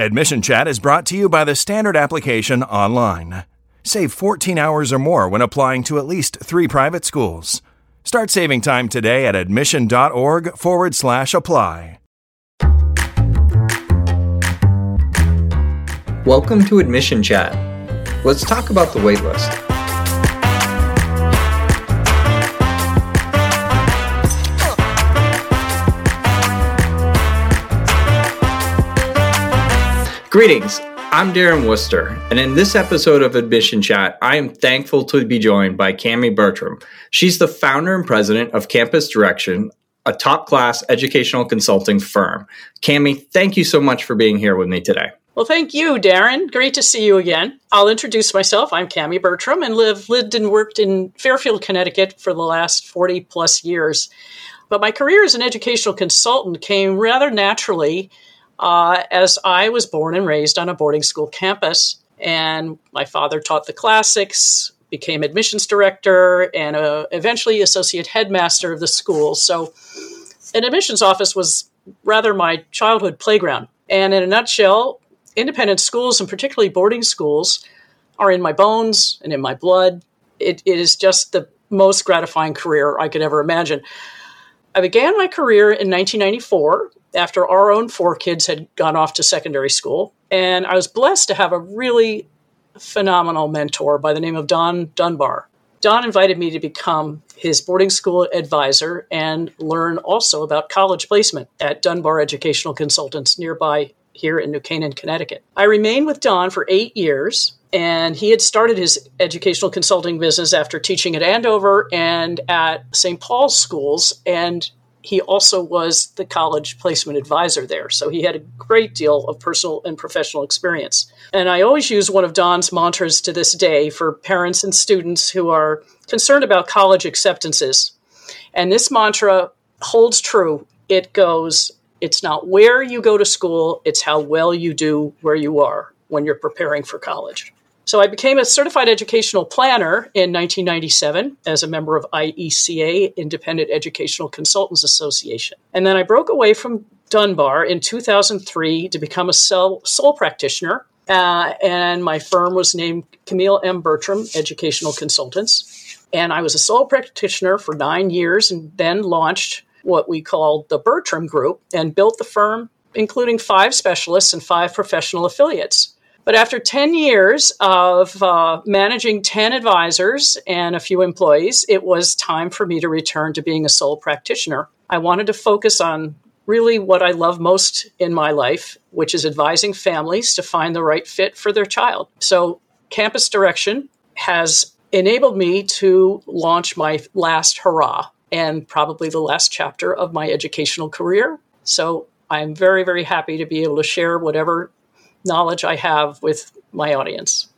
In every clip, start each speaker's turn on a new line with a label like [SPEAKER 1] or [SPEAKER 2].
[SPEAKER 1] Admission Chat is brought to you by the Standard Application Online. Save 14 hours or more when applying to at least three private schools. Start saving time today at admission.org forward slash apply.
[SPEAKER 2] Welcome to Admission Chat. Let's talk about the waitlist. Greetings. I'm Darren Worcester, and in this episode of Admission Chat, I am thankful to be joined by Cammie Bertram. She's the founder and president of Campus Direction, a top class educational consulting firm. Cammie, thank you so much for being here with me today.
[SPEAKER 3] Well, thank you, Darren. Great to see you again. I'll introduce myself. I'm Cammie Bertram and live, lived and worked in Fairfield, Connecticut for the last 40 plus years. But my career as an educational consultant came rather naturally uh, as I was born and raised on a boarding school campus. And my father taught the classics, became admissions director, and uh, eventually associate headmaster of the school. So, an admissions office was rather my childhood playground. And in a nutshell, independent schools, and particularly boarding schools, are in my bones and in my blood. it, it is just the most gratifying career I could ever imagine. I began my career in 1994 after our own four kids had gone off to secondary school. And I was blessed to have a really phenomenal mentor by the name of Don Dunbar. Don invited me to become his boarding school advisor and learn also about college placement at Dunbar Educational Consultants nearby here in New Canaan, Connecticut. I remained with Don for eight years, and he had started his educational consulting business after teaching at Andover and at St. Paul's schools. And he also was the college placement advisor there. So he had a great deal of personal and professional experience. And I always use one of Don's mantras to this day for parents and students who are concerned about college acceptances. And this mantra holds true. It goes, it's not where you go to school, it's how well you do where you are when you're preparing for college. So I became a certified educational planner in 1997 as a member of IECA, Independent Educational Consultants Association. And then I broke away from Dunbar in 2003 to become a sole, practitioner. Uh, and my firm was named Camille M. Bertram Educational Consultants. And I was a sole practitioner for nine years and then launched what we called the Bertram Group and built the firm, including five specialists and five professional affiliates. But after 10 years of uh, managing 10 advisors and a few employees, it was time for me to return to being a sole practitioner. I wanted to focus on really what I love most in my life, which is advising families to find the right fit for their child. So, Campus Direction has enabled me to launch my last hurrah and probably the last chapter of my educational career. So, I'm very, very happy to be able to share whatever knowledge I have with my audience.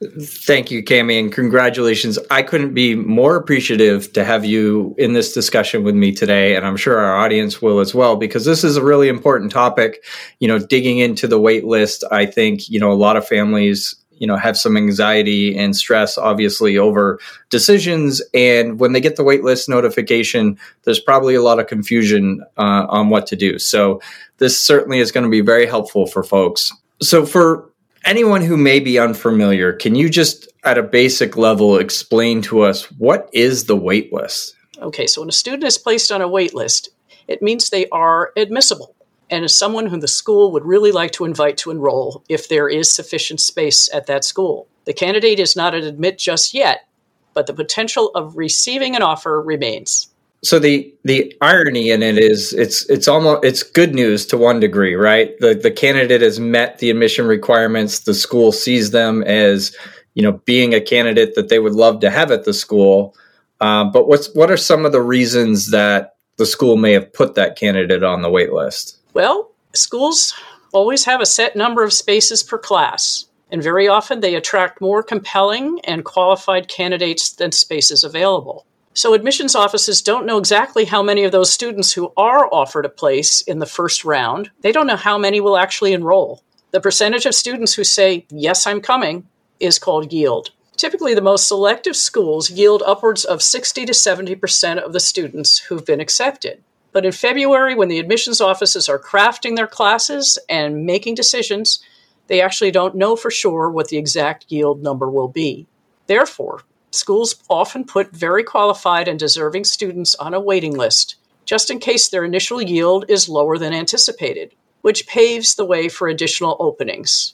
[SPEAKER 2] Thank you, Cammie, and congratulations. I couldn't be more appreciative to have you in this discussion with me today, and I'm sure our audience will as well, because this is a really important topic. You know, digging into the wait list, I think, you know, a lot of families you know have some anxiety and stress obviously over decisions and when they get the waitlist notification there's probably a lot of confusion uh, on what to do so this certainly is going to be very helpful for folks so, for anyone who may be unfamiliar, can you just at a basic level explain to us what is the wait list?
[SPEAKER 3] Okay, so when a student is placed on a wait list, it means they are admissible and is someone whom the school would really like to invite to enroll if there is sufficient space at that school. The candidate is not an admit just yet, but the potential of receiving an offer remains
[SPEAKER 2] so the the irony in it is it's it's almost it's good news to one degree right? The the candidate has met the admission requirements. The school sees them as you know being a candidate that they would love to have at the school. Um, but what's what are some of the reasons that the school may have put that candidate on the wait list?
[SPEAKER 3] Well schools always have a set number of spaces per class and very often they attract more compelling and qualified candidates than spaces available so admissions offices don't know exactly how many of those students who are offered a place in the first round, they don't know how many will actually enroll. The percentage of students who say, Yes, I'm coming, is called yield. Typically, the most selective schools yield upwards of 60 to 70% of the students who've been accepted. But in February, when the admissions offices are crafting their classes and making decisions, they actually don't know for sure what the exact yield number will be. Therefore, schools often put very qualified and deserving students on a waiting list just in case their initial yield is lower than anticipated, which paves the way for additional openings.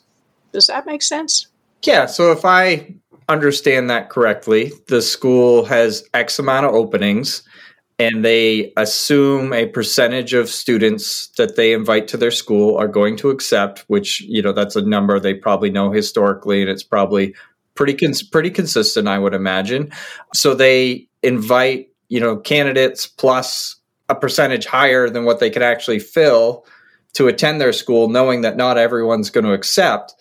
[SPEAKER 3] Does that make sense?
[SPEAKER 2] Yeah. So if I understand that correctly, the school has X amount of openings and they assume a percentage of students that they invite to their school are going to accept which you know that's a number they probably know historically and it's probably pretty cons- pretty consistent i would imagine so they invite you know candidates plus a percentage higher than what they could actually fill to attend their school knowing that not everyone's going to accept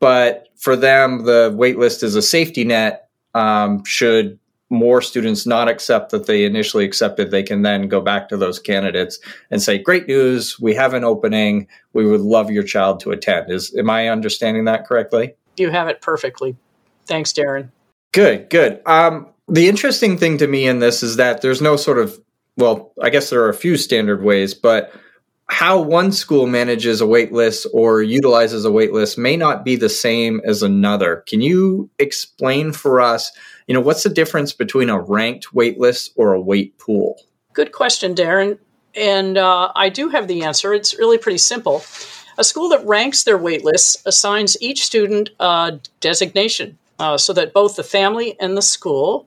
[SPEAKER 2] but for them the wait list is a safety net um, should more students not accept that they initially accepted, they can then go back to those candidates and say, "Great news! We have an opening. We would love your child to attend." Is am I understanding that correctly?
[SPEAKER 3] You have it perfectly. Thanks, Darren.
[SPEAKER 2] Good, good. Um, the interesting thing to me in this is that there's no sort of well, I guess there are a few standard ways, but how one school manages a waitlist or utilizes a waitlist may not be the same as another. Can you explain for us? you know, what's the difference between a ranked waitlist or a wait pool?
[SPEAKER 3] Good question, Darren. And uh, I do have the answer. It's really pretty simple. A school that ranks their wait lists assigns each student a designation uh, so that both the family and the school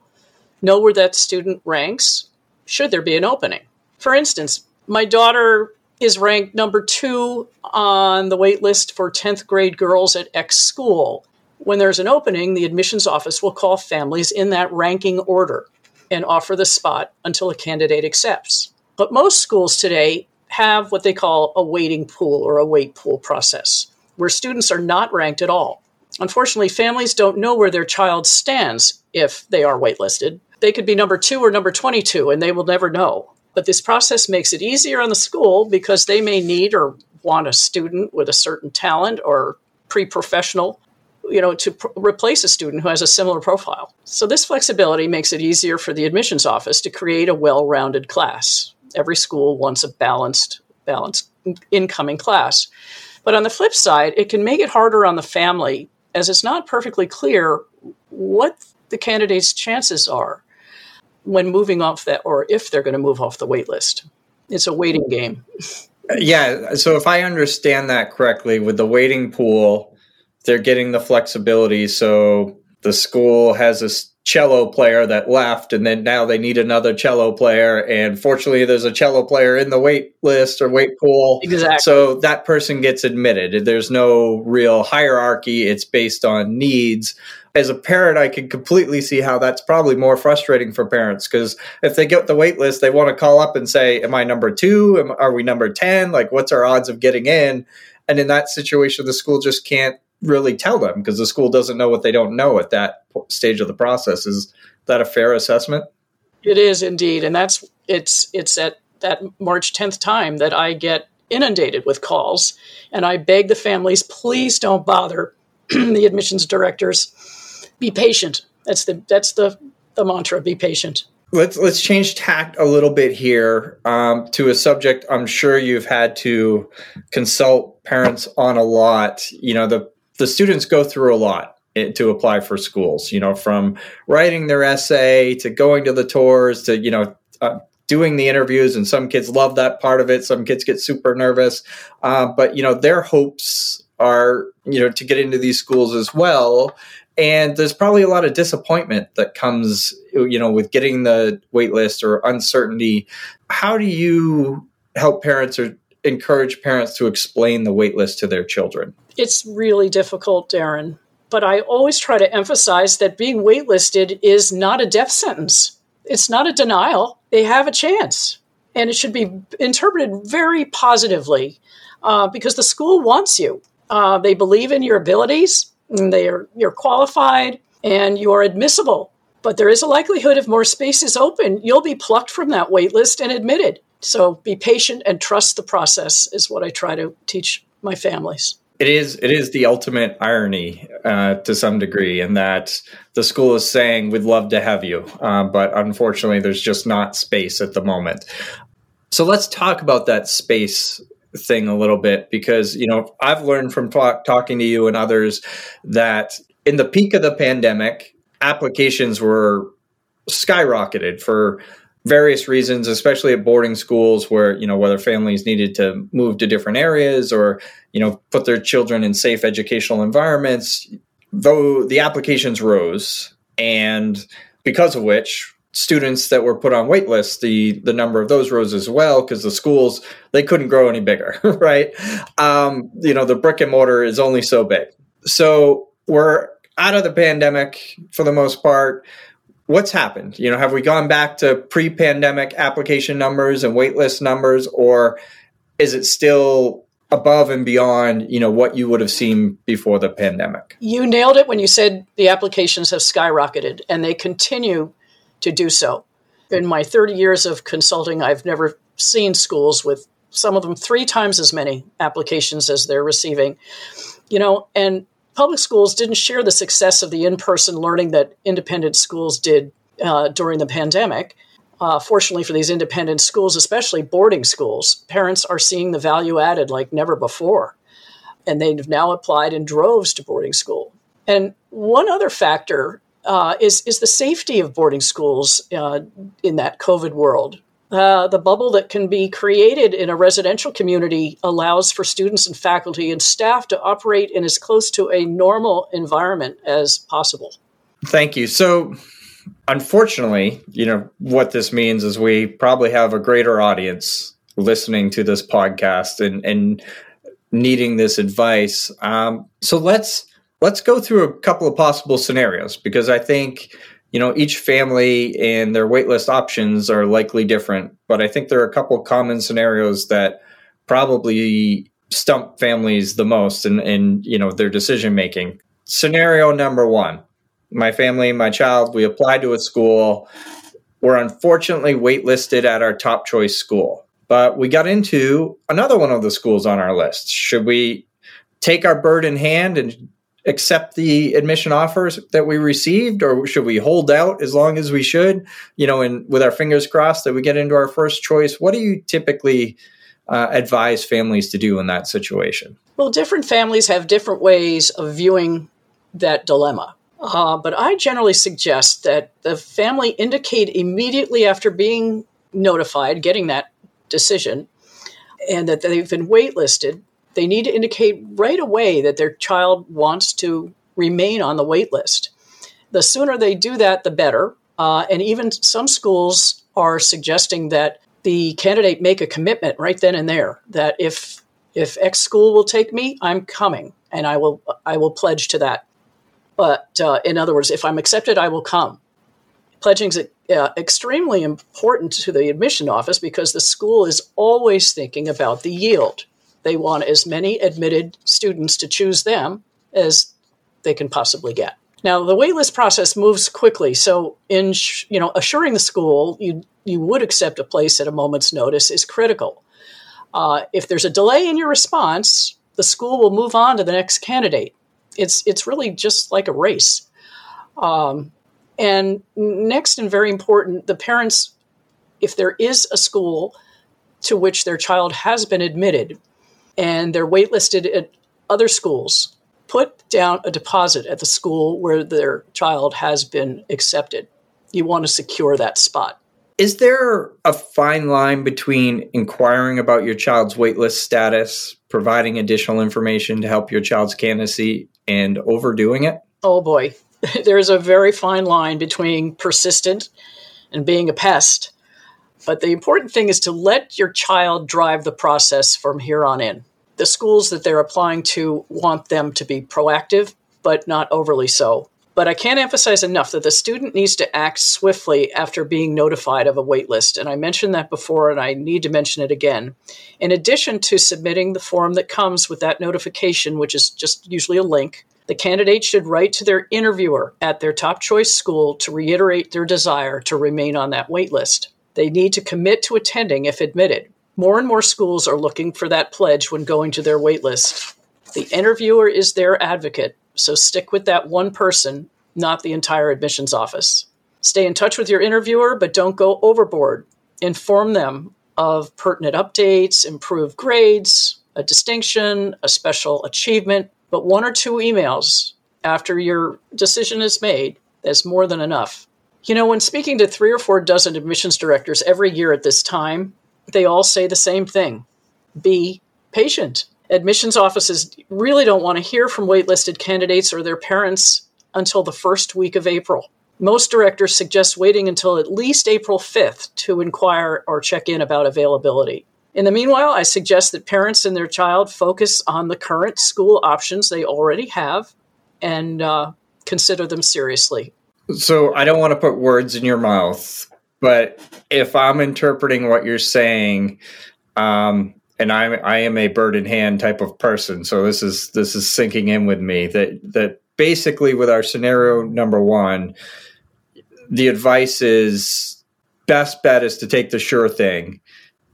[SPEAKER 3] know where that student ranks should there be an opening. For instance, my daughter is ranked number two on the wait list for 10th grade girls at X school. When there's an opening, the admissions office will call families in that ranking order and offer the spot until a candidate accepts. But most schools today have what they call a waiting pool or a wait pool process, where students are not ranked at all. Unfortunately, families don't know where their child stands if they are waitlisted. They could be number two or number 22, and they will never know. But this process makes it easier on the school because they may need or want a student with a certain talent or pre professional you know, to pr- replace a student who has a similar profile. So this flexibility makes it easier for the admissions office to create a well-rounded class. Every school wants a balanced, balanced incoming class. But on the flip side, it can make it harder on the family as it's not perfectly clear what the candidate's chances are when moving off that or if they're going to move off the wait list. It's a waiting game.
[SPEAKER 2] Uh, yeah, so if I understand that correctly with the waiting pool, they're getting the flexibility. So the school has a cello player that left, and then now they need another cello player. And fortunately, there's a cello player in the wait list or wait pool.
[SPEAKER 3] Exactly.
[SPEAKER 2] So that person gets admitted. There's no real hierarchy, it's based on needs. As a parent, I can completely see how that's probably more frustrating for parents because if they get the wait list, they want to call up and say, Am I number two? Am, are we number 10? Like, what's our odds of getting in? And in that situation, the school just can't really tell them because the school doesn't know what they don't know at that stage of the process. Is that a fair assessment?
[SPEAKER 3] It is indeed, and that's it's it's at that March 10th time that I get inundated with calls, and I beg the families, please don't bother the admissions directors. Be patient. That's the that's the the mantra. Be patient.
[SPEAKER 2] Let's let's change tact a little bit here um, to a subject I'm sure you've had to consult parents on a lot. You know the the students go through a lot to apply for schools you know from writing their essay to going to the tours to you know uh, doing the interviews and some kids love that part of it some kids get super nervous. Uh, but you know their hopes are you know to get into these schools as well. And there's probably a lot of disappointment that comes you know with getting the wait list or uncertainty. How do you help parents or encourage parents to explain the waitlist to their children
[SPEAKER 3] it's really difficult, Darren. But I always try to emphasize that being waitlisted is not a death sentence. It's not a denial. They have a chance. And it should be interpreted very positively uh, because the school wants you. Uh, they believe in your abilities, they are, you're qualified, and you are admissible. But there is a likelihood if more space is open, you'll be plucked from that waitlist and admitted. So be patient and trust the process, is what I try to teach my families
[SPEAKER 2] it is it is the ultimate irony uh, to some degree in that the school is saying we'd love to have you, uh, but unfortunately there's just not space at the moment. So let's talk about that space thing a little bit because you know I've learned from talk, talking to you and others that in the peak of the pandemic, applications were skyrocketed for various reasons, especially at boarding schools where, you know, whether families needed to move to different areas or, you know, put their children in safe educational environments, though the applications rose. And because of which, students that were put on wait lists, the the number of those rose as well because the schools they couldn't grow any bigger, right? Um, you know, the brick and mortar is only so big. So we're out of the pandemic for the most part what's happened? You know, have we gone back to pre-pandemic application numbers and waitlist numbers, or is it still above and beyond, you know, what you would have seen before the pandemic?
[SPEAKER 3] You nailed it when you said the applications have skyrocketed, and they continue to do so. In my 30 years of consulting, I've never seen schools with some of them three times as many applications as they're receiving. You know, and public schools didn't share the success of the in person learning that independent schools did uh, during the pandemic. Uh, fortunately for these independent schools, especially boarding schools, parents are seeing the value added like never before. And they've now applied in droves to boarding school. And one other factor uh, is, is the safety of boarding schools uh, in that COVID world. Uh, the bubble that can be created in a residential community allows for students and faculty and staff to operate in as close to a normal environment as possible.
[SPEAKER 2] Thank you. So, unfortunately, you know, what this means is we probably have a greater audience listening to this podcast and, and needing this advice. Um, so let's let's go through a couple of possible scenarios because I think you know each family and their waitlist options are likely different but i think there are a couple common scenarios that probably stump families the most in, in you know their decision making. Scenario number one my family my child we applied to a school. We're unfortunately waitlisted at our top choice school but we got into another one of the schools on our list. Should we take our bird in hand and accept the admission offers that we received or should we hold out as long as we should you know and with our fingers crossed that we get into our first choice? What do you typically uh, advise families to do in that situation?
[SPEAKER 3] Well different families have different ways of viewing that dilemma. Uh, but i generally suggest that the family indicate immediately after being notified getting that decision and that they've been waitlisted they need to indicate right away that their child wants to remain on the wait list. The sooner they do that, the better. Uh, and even some schools are suggesting that the candidate make a commitment right then and there that if if X school will take me, I'm coming, and I will I will pledge to that. But uh, in other words, if I'm accepted, I will come. Pledging is uh, extremely important to the admission office because the school is always thinking about the yield. They want as many admitted students to choose them as they can possibly get. Now, the waitlist process moves quickly, so in you know assuring the school you you would accept a place at a moment's notice is critical. Uh, if there's a delay in your response, the school will move on to the next candidate. It's it's really just like a race. Um, and next, and very important, the parents, if there is a school to which their child has been admitted, and they're waitlisted at other schools, put down a deposit at the school where their child has been accepted. You want to secure that spot.
[SPEAKER 2] Is there a fine line between inquiring about your child's waitlist status, providing additional information to help your child's candidacy, and overdoing it?
[SPEAKER 3] Oh boy, there's a very fine line between persistent and being a pest. But the important thing is to let your child drive the process from here on in. The schools that they're applying to want them to be proactive, but not overly so. But I can't emphasize enough that the student needs to act swiftly after being notified of a waitlist. And I mentioned that before, and I need to mention it again. In addition to submitting the form that comes with that notification, which is just usually a link, the candidate should write to their interviewer at their top choice school to reiterate their desire to remain on that waitlist. They need to commit to attending if admitted. More and more schools are looking for that pledge when going to their waitlist. The interviewer is their advocate, so stick with that one person, not the entire admissions office. Stay in touch with your interviewer, but don't go overboard. Inform them of pertinent updates, improved grades, a distinction, a special achievement, but one or two emails after your decision is made, that's more than enough. You know, when speaking to three or four dozen admissions directors every year at this time, they all say the same thing be patient. Admissions offices really don't want to hear from waitlisted candidates or their parents until the first week of April. Most directors suggest waiting until at least April 5th to inquire or check in about availability. In the meanwhile, I suggest that parents and their child focus on the current school options they already have and uh, consider them seriously.
[SPEAKER 2] So I don't want to put words in your mouth, but if I'm interpreting what you're saying, um, and I'm I am a bird in hand type of person, so this is this is sinking in with me that that basically with our scenario number one, the advice is best bet is to take the sure thing.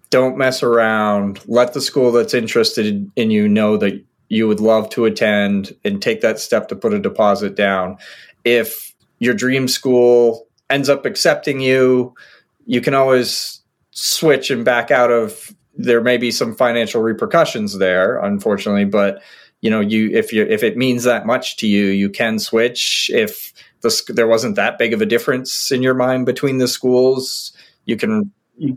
[SPEAKER 2] Don't mess around. Let the school that's interested in you know that you would love to attend and take that step to put a deposit down. If your dream school ends up accepting you, you can always switch and back out of there may be some financial repercussions there unfortunately but you know you if you if it means that much to you you can switch. If the, there wasn't that big of a difference in your mind between the schools you can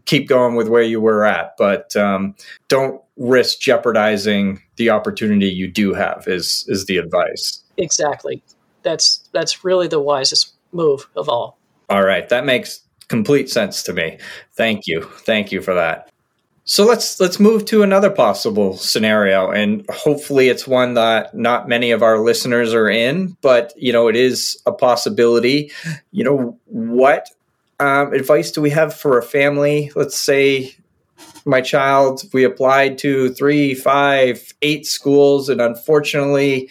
[SPEAKER 2] keep going with where you were at but um, don't risk jeopardizing the opportunity you do have is is the advice.
[SPEAKER 3] Exactly that's that's really the wisest move of all.
[SPEAKER 2] All right. That makes complete sense to me. Thank you. Thank you for that. So let's let's move to another possible scenario, and hopefully it's one that not many of our listeners are in, but you know it is a possibility. You know what um, advice do we have for a family? Let's say my child we applied to three, five, eight schools, and unfortunately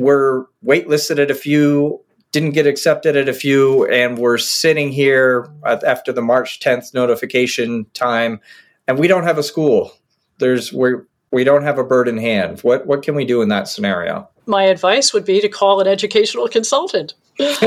[SPEAKER 2] we're waitlisted at a few didn't get accepted at a few and we're sitting here after the March 10th notification time and we don't have a school. There's we we don't have a bird in hand. What what can we do in that scenario?
[SPEAKER 3] My advice would be to call an educational consultant.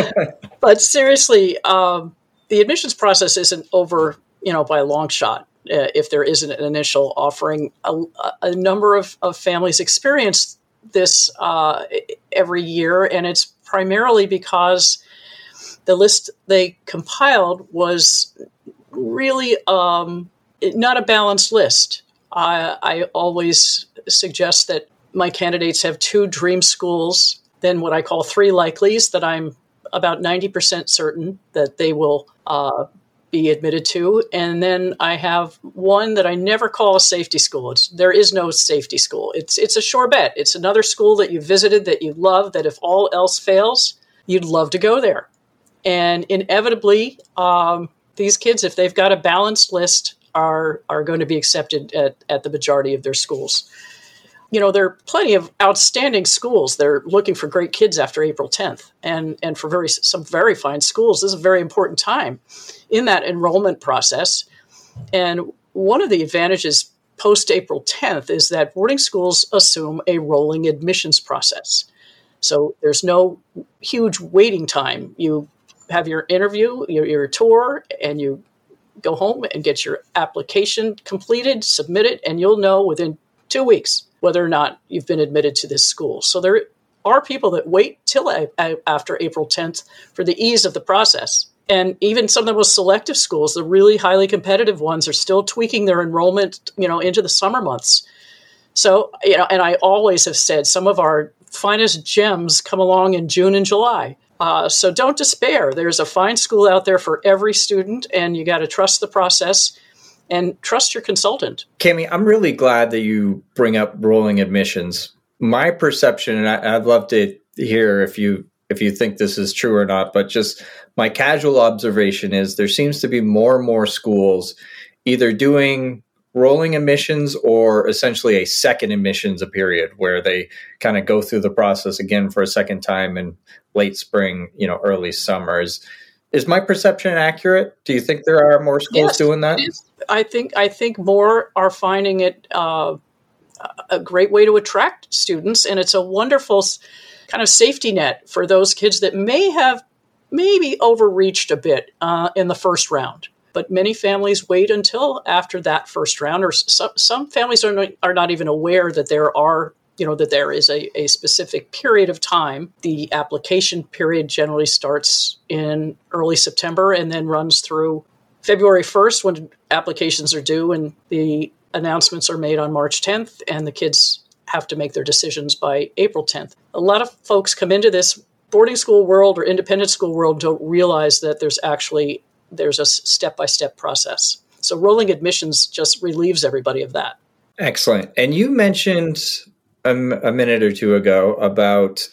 [SPEAKER 3] but seriously, um, the admissions process isn't over, you know, by a long shot. Uh, if there isn't an initial offering, a, a number of, of, families experience this uh, every year, and it's primarily because the list they compiled was really um, not a balanced list. I, I always suggest that my candidates have two dream schools, then what I call three likelies that I'm about 90% certain that they will uh, be admitted to. And then I have one that I never call a safety school. It's, there is no safety school. It's, it's a sure bet. It's another school that you visited that you love, that if all else fails, you'd love to go there. And inevitably, um, these kids, if they've got a balanced list, are are going to be accepted at, at the majority of their schools. You know, there are plenty of outstanding schools. They're looking for great kids after April 10th, and and for very some very fine schools, this is a very important time in that enrollment process. And one of the advantages post April 10th is that boarding schools assume a rolling admissions process. So there's no huge waiting time. You have your interview, your, your tour, and you go home and get your application completed, submit it, and you'll know within two weeks whether or not you've been admitted to this school. So there are people that wait till a, a, after April 10th for the ease of the process. And even some of the most selective schools, the really highly competitive ones, are still tweaking their enrollment, you know, into the summer months. So, you know, and I always have said some of our finest gems come along in June and July. Uh, so don't despair. There's a fine school out there for every student, and you got to trust the process and trust your consultant.
[SPEAKER 2] Cammie, I'm really glad that you bring up rolling admissions. My perception, and I, I'd love to hear if you if you think this is true or not, but just my casual observation is there seems to be more and more schools either doing rolling admissions or essentially a second admissions period where they kind of go through the process again for a second time in late spring, you know, early summers. Is my perception accurate? Do you think there are more schools yes, doing that?
[SPEAKER 3] I think I think more are finding it uh, a great way to attract students, and it's a wonderful kind of safety net for those kids that may have maybe overreached a bit uh, in the first round. But many families wait until after that first round, or some, some families are not, are not even aware that there are you know that there is a, a specific period of time. The application period generally starts in early september and then runs through february 1st when applications are due and the announcements are made on march 10th and the kids have to make their decisions by april 10th a lot of folks come into this boarding school world or independent school world don't realize that there's actually there's a step-by-step process. So rolling admissions just relieves everybody of that.
[SPEAKER 2] Excellent. And you mentioned a, a minute or two ago about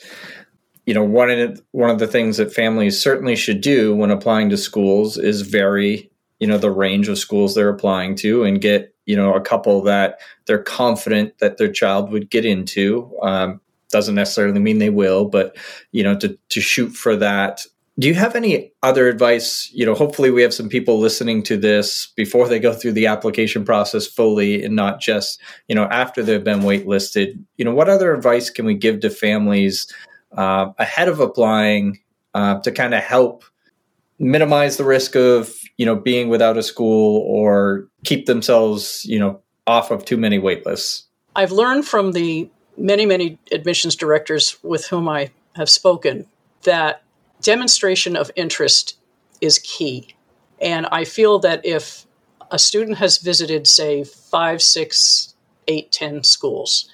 [SPEAKER 2] you know one of one of the things that families certainly should do when applying to schools is vary you know the range of schools they're applying to and get you know a couple that they're confident that their child would get into. Um, doesn't necessarily mean they will but you know to to shoot for that do you have any other advice? You know hopefully we have some people listening to this before they go through the application process fully and not just you know after they've been waitlisted. You know what other advice can we give to families uh, ahead of applying uh, to kind of help minimize the risk of you know being without a school or keep themselves you know off of too many waitlists?
[SPEAKER 3] I've learned from the many many admissions directors with whom i have spoken that demonstration of interest is key. And I feel that if a student has visited, say, five, six, eight, ten schools,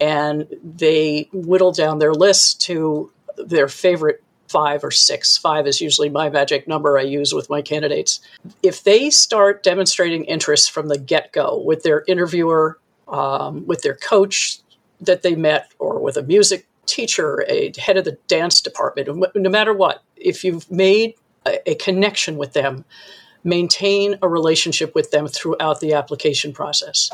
[SPEAKER 3] and they whittle down their list to their favorite five or six, five is usually my magic number I use with my candidates. If they start demonstrating interest from the get go with their interviewer, um, with their coach that they met, or with a music teacher, a head of the dance department, no matter what, if you've made a, a connection with them, maintain a relationship with them throughout the application process.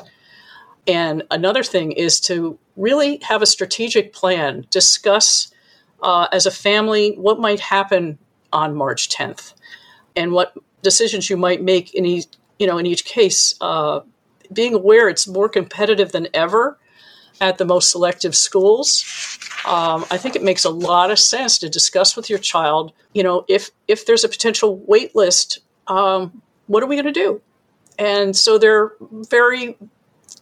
[SPEAKER 3] And another thing is to really have a strategic plan, discuss uh, as a family what might happen on March 10th and what decisions you might make in each, you know, in each case. Uh, being aware it's more competitive than ever at the most selective schools. Um, I think it makes a lot of sense to discuss with your child. You know, if if there's a potential wait list, um, what are we going to do? And so they're very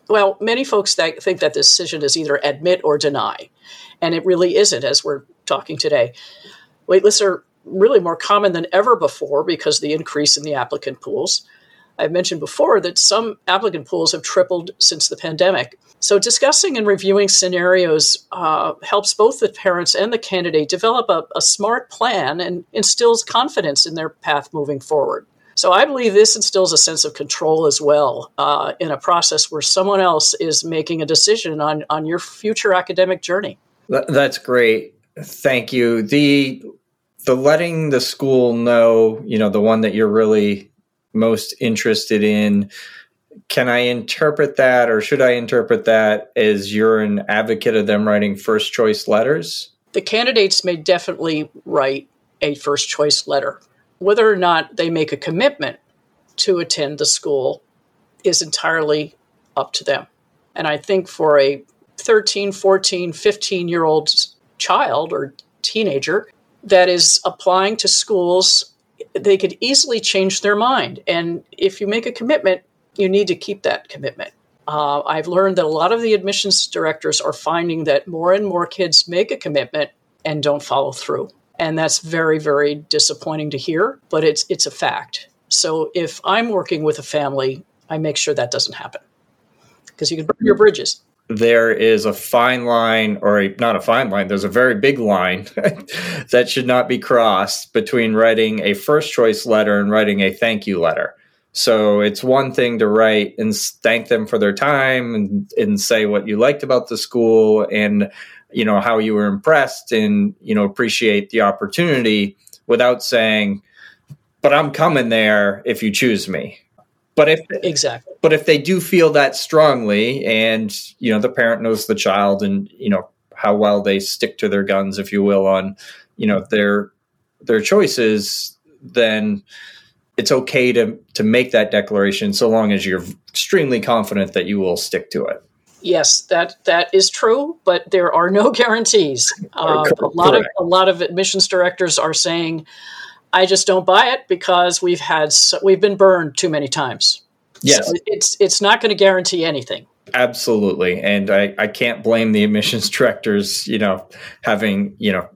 [SPEAKER 3] well. Many folks that think that the decision is either admit or deny, and it really isn't. As we're talking today, waitlists are really more common than ever before because the increase in the applicant pools. I've mentioned before that some applicant pools have tripled since the pandemic. So, discussing and reviewing scenarios uh, helps both the parents and the candidate develop a, a smart plan and instills confidence in their path moving forward. So, I believe this instills a sense of control as well uh, in a process where someone else is making a decision on, on your future academic journey.
[SPEAKER 2] That's great. Thank you. The the letting the school know, you know, the one that you're really most interested in can I interpret that or should I interpret that as you're an advocate of them writing first choice letters?
[SPEAKER 3] The candidates may definitely write a first choice letter. Whether or not they make a commitment to attend the school is entirely up to them. And I think for a 13, 14, 15 year old child or teenager that is applying to schools, they could easily change their mind. And if you make a commitment, you need to keep that commitment. Uh, I've learned that a lot of the admissions directors are finding that more and more kids make a commitment and don't follow through. And that's very, very disappointing to hear, but it's it's a fact. So if I'm working with a family, I make sure that doesn't happen because you can burn your bridges.
[SPEAKER 2] There is a fine line, or a, not a fine line, there's a very big line that should not be crossed between writing a first choice letter and writing a thank you letter. So it's one thing to write and thank them for their time and, and say what you liked about the school and you know how you were impressed and you know appreciate the opportunity without saying but I'm coming there if you choose me. But if
[SPEAKER 3] exactly,
[SPEAKER 2] but if they do feel that strongly, and you know the parent knows the child, and you know how well they stick to their guns, if you will, on you know their their choices, then it's okay to to make that declaration so long as you're extremely confident that you will stick to it.
[SPEAKER 3] Yes, that that is true, but there are no guarantees. Uh, a lot of a lot of admissions directors are saying, I just don't buy it because we've had so, we've been burned too many times.
[SPEAKER 2] Yes,
[SPEAKER 3] so it's it's not going to guarantee anything.
[SPEAKER 2] Absolutely, and I I can't blame the emissions directors. You know, having you know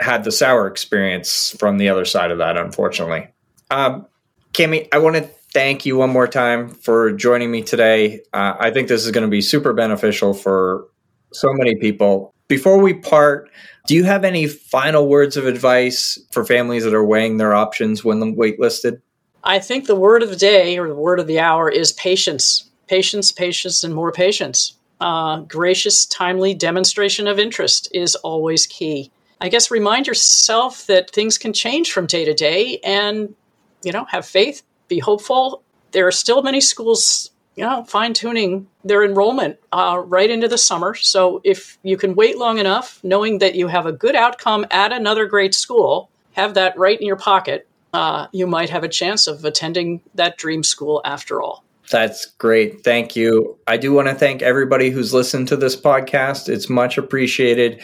[SPEAKER 2] had the sour experience from the other side of that, unfortunately. Um, Cammie, I want to thank you one more time for joining me today. Uh, I think this is going to be super beneficial for so many people. Before we part, do you have any final words of advice for families that are weighing their options when waitlisted?
[SPEAKER 3] I think the word of the day or the word of the hour is patience. Patience, patience, and more patience. Uh, gracious, timely demonstration of interest is always key. I guess remind yourself that things can change from day to day and, you know, have faith, be hopeful. There are still many schools, you know, fine tuning their enrollment uh, right into the summer. So if you can wait long enough, knowing that you have a good outcome at another great school, have that right in your pocket, uh, you might have a chance of attending that dream school after all.
[SPEAKER 2] That's great. Thank you. I do want to thank everybody who's listened to this podcast. It's much appreciated.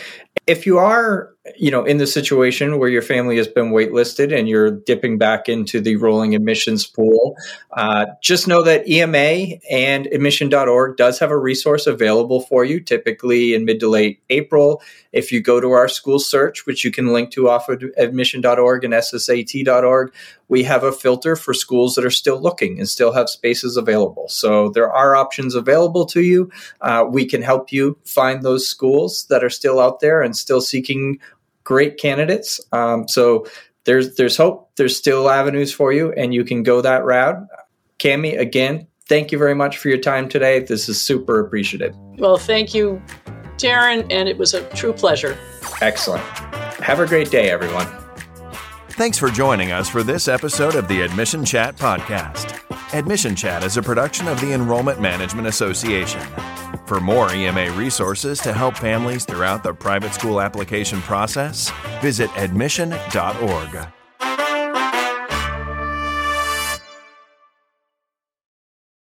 [SPEAKER 2] If you are, you know, in the situation where your family has been waitlisted and you're dipping back into the rolling admissions pool, uh, just know that EMA and admission.org does have a resource available for you, typically in mid to late April. If you go to our school search, which you can link to off of admission.org and ssat.org, we have a filter for schools that are still looking and still have spaces available. So there are options available to you. Uh, we can help you find those schools that are still out there and still seeking great candidates. Um, so there's there's hope. There's still avenues for you, and you can go that route. Cammie, again, thank you very much for your time today. This is super appreciative.
[SPEAKER 3] Well, thank you, Darren, and it was a true pleasure.
[SPEAKER 2] Excellent. Have a great day, everyone.
[SPEAKER 1] Thanks for joining us for this episode of the Admission Chat podcast. Admission Chat is a production of the Enrollment Management Association. For more EMA resources to help families throughout the private school application process, visit admission.org.